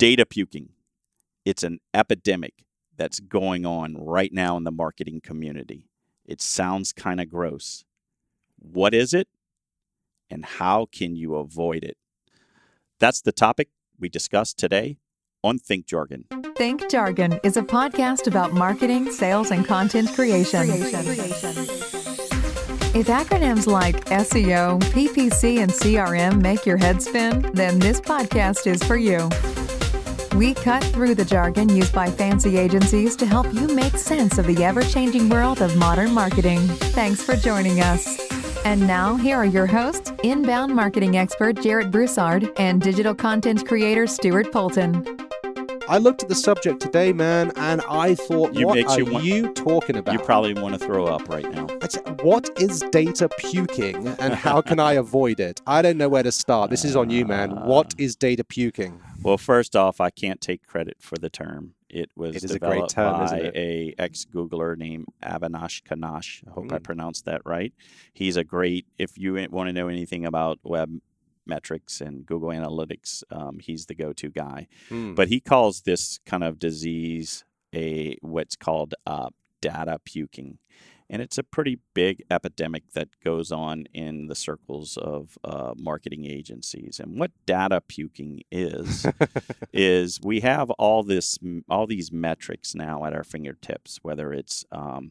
Data puking. It's an epidemic that's going on right now in the marketing community. It sounds kind of gross. What is it? And how can you avoid it? That's the topic we discussed today on Think Jargon. Think Jargon is a podcast about marketing, sales, and content creation. If acronyms like SEO, PPC, and CRM make your head spin, then this podcast is for you. We cut through the jargon used by fancy agencies to help you make sense of the ever changing world of modern marketing. Thanks for joining us. And now, here are your hosts inbound marketing expert Jarrett Broussard and digital content creator Stuart Polton. I looked at the subject today, man, and I thought, You what are you want- you talking about? You probably want to throw up right now. What is data puking and how can I avoid it? I don't know where to start. This is on you, man. What is data puking? Well, first off, I can't take credit for the term. It was It is a great developed term, by isn't it? a ex Googler named Avinash Kanash. I hope I Mm. pronounced that right. He's a great. If you want to know anything about web metrics and Google Analytics, um, he's the go-to guy. Hmm. But he calls this kind of disease a what's called uh, data puking. And it's a pretty big epidemic that goes on in the circles of uh, marketing agencies. And what data puking is, is we have all this, all these metrics now at our fingertips, whether it's um,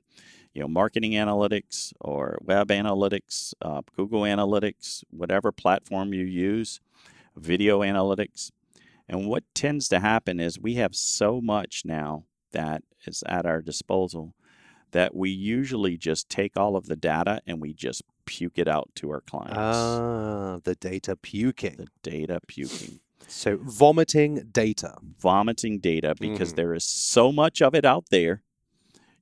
you know marketing analytics or web analytics, uh, Google Analytics, whatever platform you use, video analytics. And what tends to happen is we have so much now that is at our disposal that we usually just take all of the data and we just puke it out to our clients. Ah, the data puking. the data puking, So vomiting data. vomiting data because Mhm. there is so much of it out there.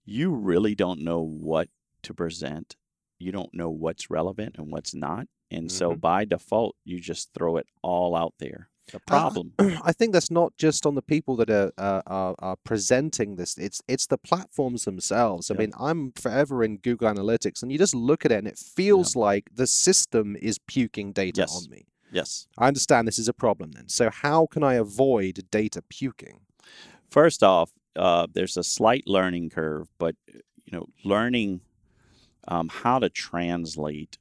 You really don't know what to present. You don't know what's relevant and what's not. And so Mhm. by default, you just throw it all out there. The Uh, problem. I think that's not just on the people that are uh, are, are presenting this. It's it's the platforms themselves. I Yeah. mean, I'm forever in Google Analytics, and you just look at it, and it feels like the system is puking data Yes. on me. yes. I understand this is a problem then. So how can I avoid data puking? First off, uh, there's a slight learning curve, but you know, learning um, how to translate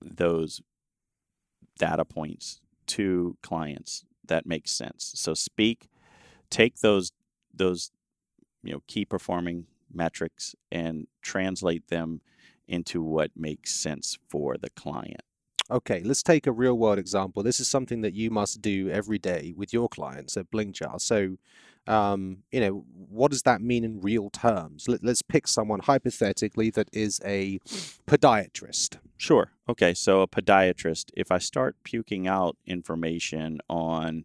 those data points to clients that makes sense. So speak, take those those you know key performing metrics and translate them into what makes sense for the client. Okay, let's take a real world example. This is something that you must do every day with your clients at Blinkjar. So, um, you know, what does that mean in real terms? Let, let's pick someone hypothetically that is a podiatrist. Sure. Okay. So a podiatrist, if I start puking out information on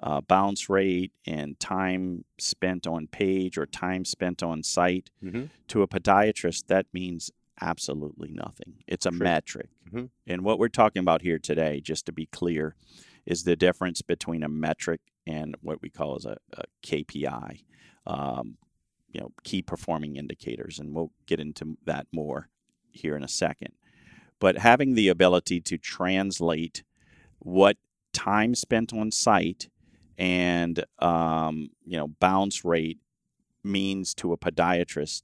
uh, bounce rate and time spent on page or time spent on site Mm-hmm. to a podiatrist, that means absolutely nothing. It's a True. metric. Mhm. And what we're talking about here today, just to be clear, is the difference between a metric and what we call as a, a KPI, um, you know, key performing indicators. And we'll get into that more here in a second. But having the ability to translate what time spent on site and um, you know bounce rate means to a podiatrist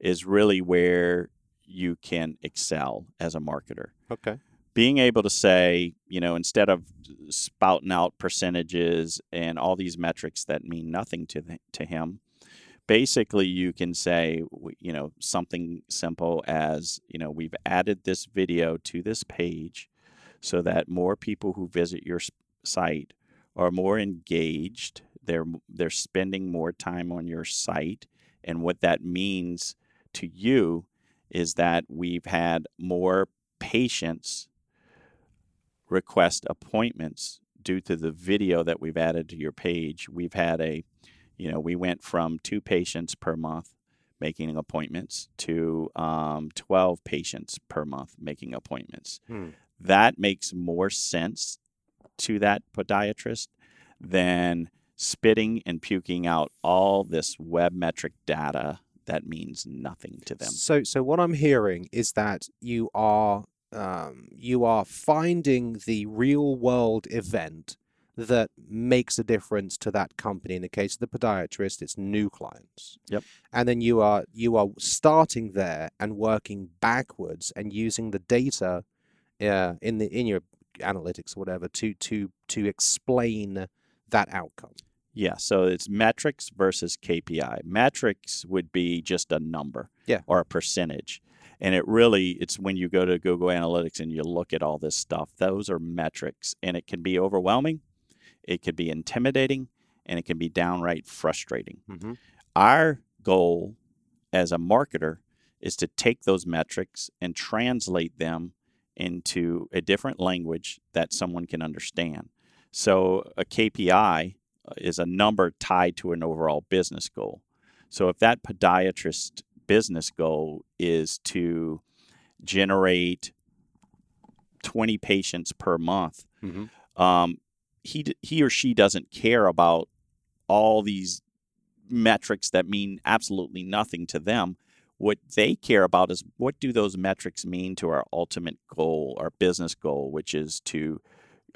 is really where you can excel as a marketer Okay. being able to say, you know, instead of spouting out percentages and all these metrics that mean nothing to the, to him, basically you can say, you know, something simple as, you know, we've added this video to this page so that more people who visit your site are more engaged. They're they're spending more time on your site, and what that means to you is that we've had more patients request appointments due to the video that we've added to your page. We've had a, you know, we went from two patients per month making appointments to um, 12 patients per month making appointments. Hmm. That makes more sense to that podiatrist than spitting and puking out all this web metric data that means nothing to them. So, so what I'm hearing is that you are um, you are finding the real world event that makes a difference to that company. In the case of the podiatrist, it's new clients. Yep. And then you are you are starting there and working backwards and using the data uh, in the in your analytics or whatever to to to explain that outcome. Yeah, so it's metrics versus KPI. Metrics would be just a number Yeah. or a percentage. And it really it's when you go to Google Analytics and you look at all this stuff, those are metrics and it can be overwhelming, it could be intimidating, and it can be downright frustrating. Mm-hmm. Our goal as a marketer is to take those metrics and translate them into a different language that someone can understand. So a KPI is a number tied to an overall business goal. So if that podiatrist business goal is to generate 20 patients per month, Mm-hmm. um, he he or she doesn't care about all these metrics that mean absolutely nothing to them. What they care about is what do those metrics mean to our ultimate goal, our business goal, which is to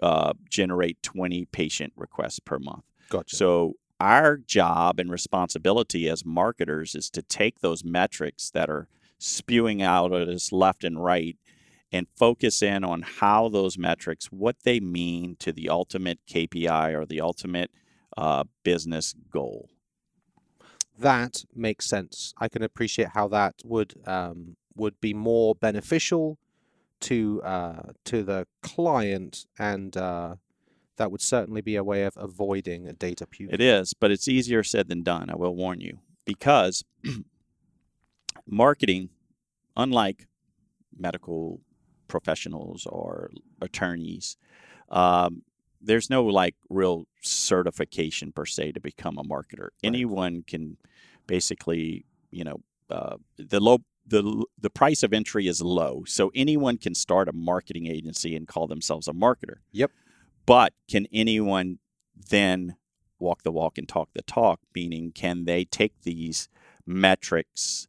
uh, generate 20 patient requests per month. Gotcha. So our job and responsibility as marketers is to take those metrics that are spewing out at us left and right and focus in on how those metrics, what they mean to the ultimate KPI or the ultimate uh, business goal. that makes sense. I can appreciate how that would um, would be more beneficial to uh, to the client, and uh, that would certainly be a way of avoiding a data punitive. It is, but it's easier said than done. I will warn you because marketing, unlike medical professionals or attorneys, um, there's no like real certification per se to become a marketer. Anyone can basically, you know, uh, the low the the price of entry is low, so anyone can start a marketing agency and call themselves a marketer. Yep. But can anyone then walk the walk and talk the talk? Meaning, can they take these metrics,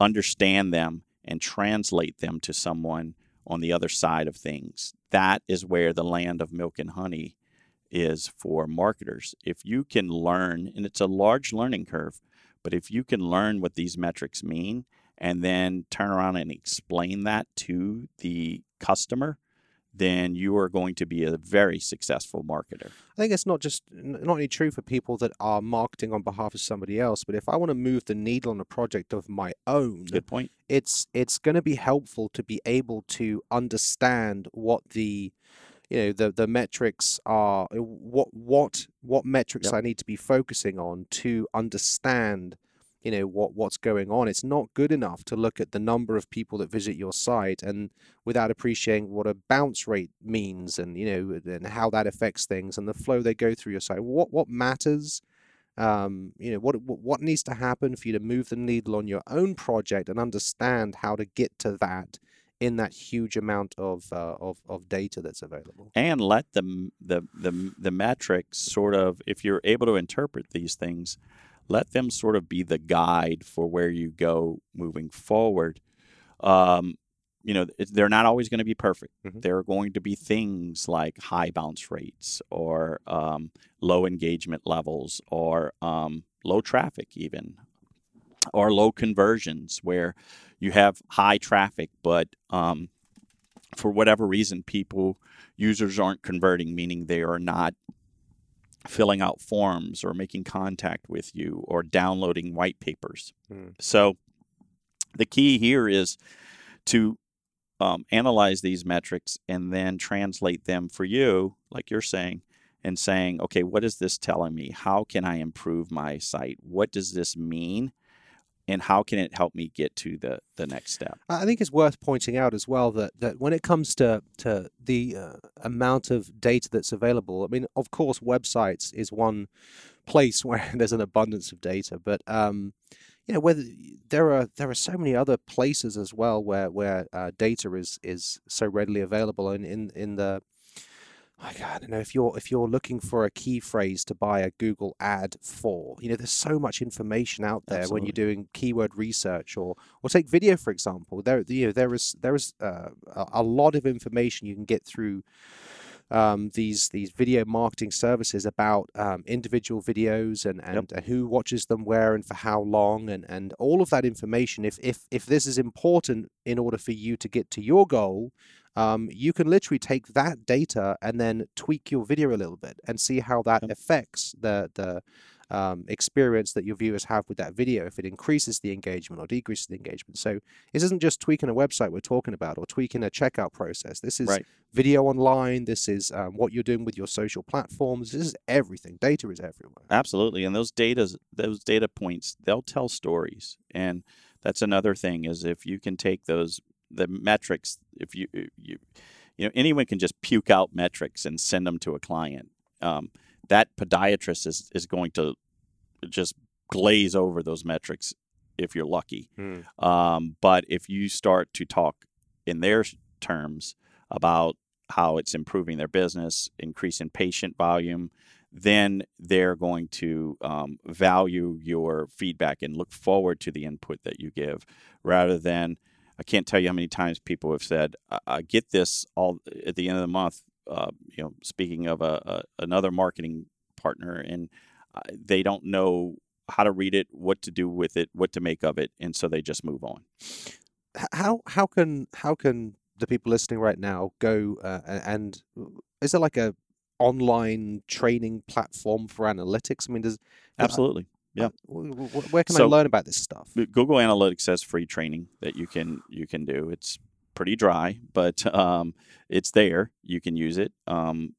understand them, and translate them to someone on the other side of things? That is where the land of milk and honey is for marketers. If you can learn, and it's a large learning curve, but if you can learn what these metrics mean and then turn around and explain that to the customer, then you are going to be a very successful marketer. I think it's not just not only true for people that are marketing on behalf of somebody else, but if I want to move the needle on a project of my own, Good point. it's it's going to be helpful to be able to understand what the you know the the metrics are what what what metrics Yep. I need to be focusing on to understand you know what what's going on it's not good enough to look at the number of people that visit your site and without appreciating what a bounce rate means and you know and how that affects things and the flow they go through your site what what matters um, you know what what needs to happen for you to move the needle on your own project and understand how to get to that in that huge amount of uh, of of data that's available. and let the the the the metrics sort of if you're able to interpret these things let them sort of be the guide for where you go moving forward um, you know they're not always going to be perfect Mhm. there are going to be things like high bounce rates or um, low engagement levels or um, low traffic even or low conversions where you have high traffic but um, for whatever reason people users aren't converting, meaning they are not filling out forms or making contact with you or downloading white papers. Mm. So the key here is to um, analyze these metrics and then translate them for you, like you're saying, and saying, okay, what is this telling me? How can I improve my site? What does this mean? And how can it help me get to the, the next step? I think it's worth pointing out as well that, that when it comes to to the uh, amount of data that's available, I mean, of course, websites is one place where there's an abundance of data, but um, you know, whether there are there are so many other places as well where where uh, data is is so readily available, and in in the I don't know if you're if you're looking for a key phrase to buy a Google ad for, you know, there's so much information out there when you're doing keyword research or or take video for example. There you know there is there is uh, a, lot of information you can get through um, these these video marketing services about um, individual videos and and uh, who watches them where and for how long and and all of that information. If if if this is important in order for you to get to your goal, um, you can literally take that data and then tweak your video a little bit and see how that Yep. affects the the um, experience that your viewers have with that video. If it increases the engagement or decreases the engagement. So this isn't just tweaking a website we're talking about or tweaking a checkout process. This is Right. video online. This is um, what you're doing with your social platforms. This is everything. Data is everywhere. Absolutely, and those data those data points they'll tell stories, and that's another thing is if you can take those the metrics, if you you you know anyone can just puke out metrics and send them to a client. Um, that podiatrist is is going to just glaze over those metrics if you're lucky. Um, but if you start to talk in their terms about how it's improving their business, increasing patient volume, then they're going to um, value your feedback and look forward to the input that you give rather than I can't tell you how many times people have said, I, I get this all at the end of the month. Uh, you know, speaking of a, a another marketing partner, and uh, they don't know how to read it, what to do with it, what to make of it, and so they just move on. How how can how can the people listening right now go uh, and is there like a online training platform for analytics? I mean, does Absolutely. Yeah. where can I learn about this stuff? Google Analytics has free training that you can you can do. It's pretty dry, but um, it's there. You can use it. Um,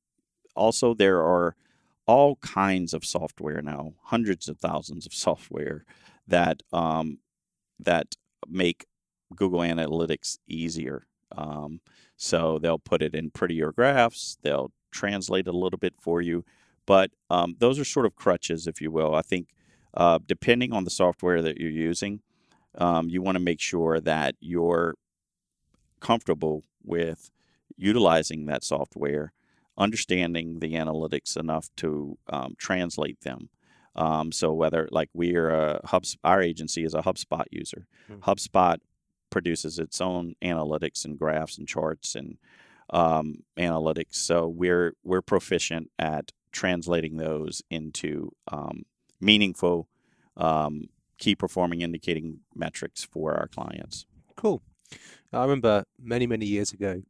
also, there are all kinds of software now, hundreds of thousands of software that um, that make Google Analytics easier. Um, so they'll put it in prettier graphs. They'll translate it a little bit for you, but um, those are sort of crutches, if you will. I think uh, depending on the software that you're using, um, you want to make sure that you're comfortable with utilizing that software, understanding the analytics enough to um, translate them. Um, so whether like we're a Hubs, our agency is a HubSpot user. Hmm. HubSpot produces its own analytics and graphs and charts and um, analytics. So we're we're proficient at translating those into um, meaningful um, key performing indicating metrics for our clients. Cool. I remember many, many years ago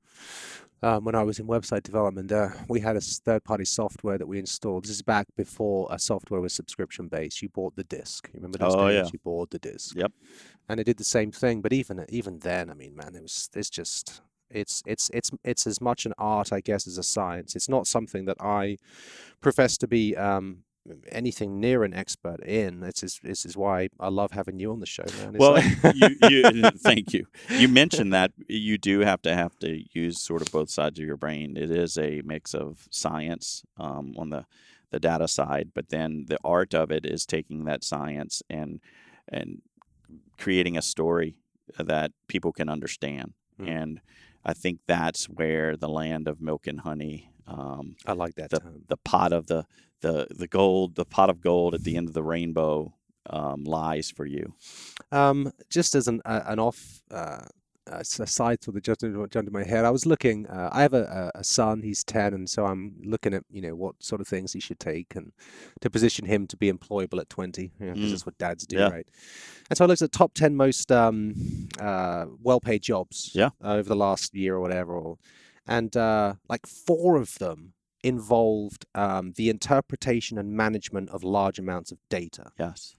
um, when I was in website development, uh, we had a third party software that we installed. This is back before a software was subscription based. You bought the disk. You remember those Oh, days? yeah. You bought the disk. Yep. And it did the same thing. But even even then, I mean, man, it was it's just it's it's it's it's as much an art, I guess, as a science. It's not something that I profess to be um, anything near an expert in. This is this is why I love having you on the show, man. It's Well, like- you, you, thank you. You mentioned that you do have to have to use sort of both sides of your brain. It is a mix of science um, on the the data side, but then the art of it is taking that science and and creating a story that people can understand. Hmm. And I think that's where the land of milk and honey, um, I like that the the pot of the the the gold, the pot of gold at the end of the rainbow um, lies for you. Um, just as an uh, an off uh, uh, aside to the just jumped into my head, I was looking. Uh, I have a, a son. He's ten, and so I'm looking at you know what sort of things he should take and to position him to be employable at twenty. Because Mm. that's what dads do, Yeah. right? And so I looked at the top ten most um, uh, well-paid jobs Yeah. over the last year or whatever, or, and uh, like four of them involved um, the interpretation and management of large amounts of data. Yes,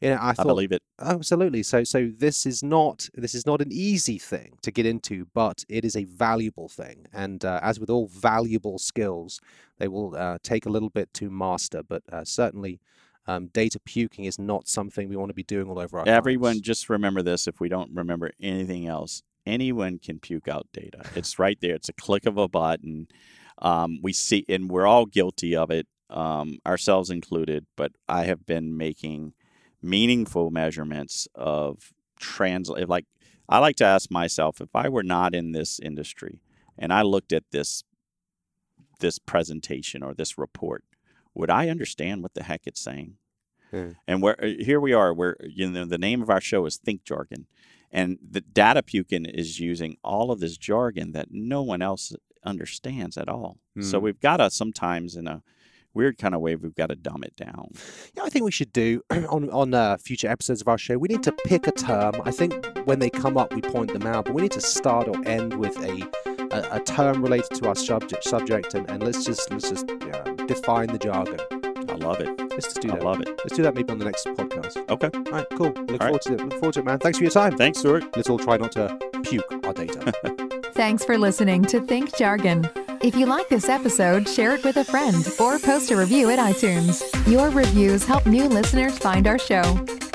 You know, I I, believe it. Absolutely. So so this is not this is not an easy thing to get into, but it is a valuable thing. And uh, as with all valuable skills, they will uh, take a little bit to master. But uh, certainly, um, data puking is not something we want to be doing all over our. Everyone, clients. just remember this. If we don't remember anything else, anyone can puke out data. It's right there. It's a click of a button. Um, we see, and we're all guilty of it, um, ourselves included. But I have been making meaningful measurements of translate. Like I like to ask myself, if I were not in this industry and I looked at this this presentation or this report, would I understand what the heck it's saying? Yeah. And where uh, here we are, where you know the name of our show is Think Jargon, and the data pukin is using all of this jargon that no one else understands at all. So Hmm. we've got to sometimes in a weird kind of way we've got to dumb it down. Yeah, I think we should do on on uh, future episodes of our show. We need to pick a term. I think when they come up, we point them out, but we need to start or end with a a, a term related to our subject subject, and, and let's just let's just uh, define the jargon. I love it. Let's just do I that. love it. Let's do that maybe on the next podcast. Okay. All right, cool. Look All forward to it. Look forward to it, man. Thanks for your time. Thanks, Stuart. Let's all try not to puke our data. Thanks for listening to Think Jargon. If you like this episode, share it with a friend or post a review at iTunes. Your reviews help new listeners find our show.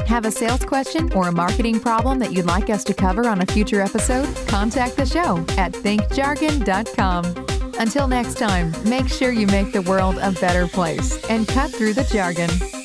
Have a sales question or a marketing problem that you'd like us to cover on a future episode? Contact the show at thinkjargon.com. Until next time, make sure you make the world a better place and cut through the jargon.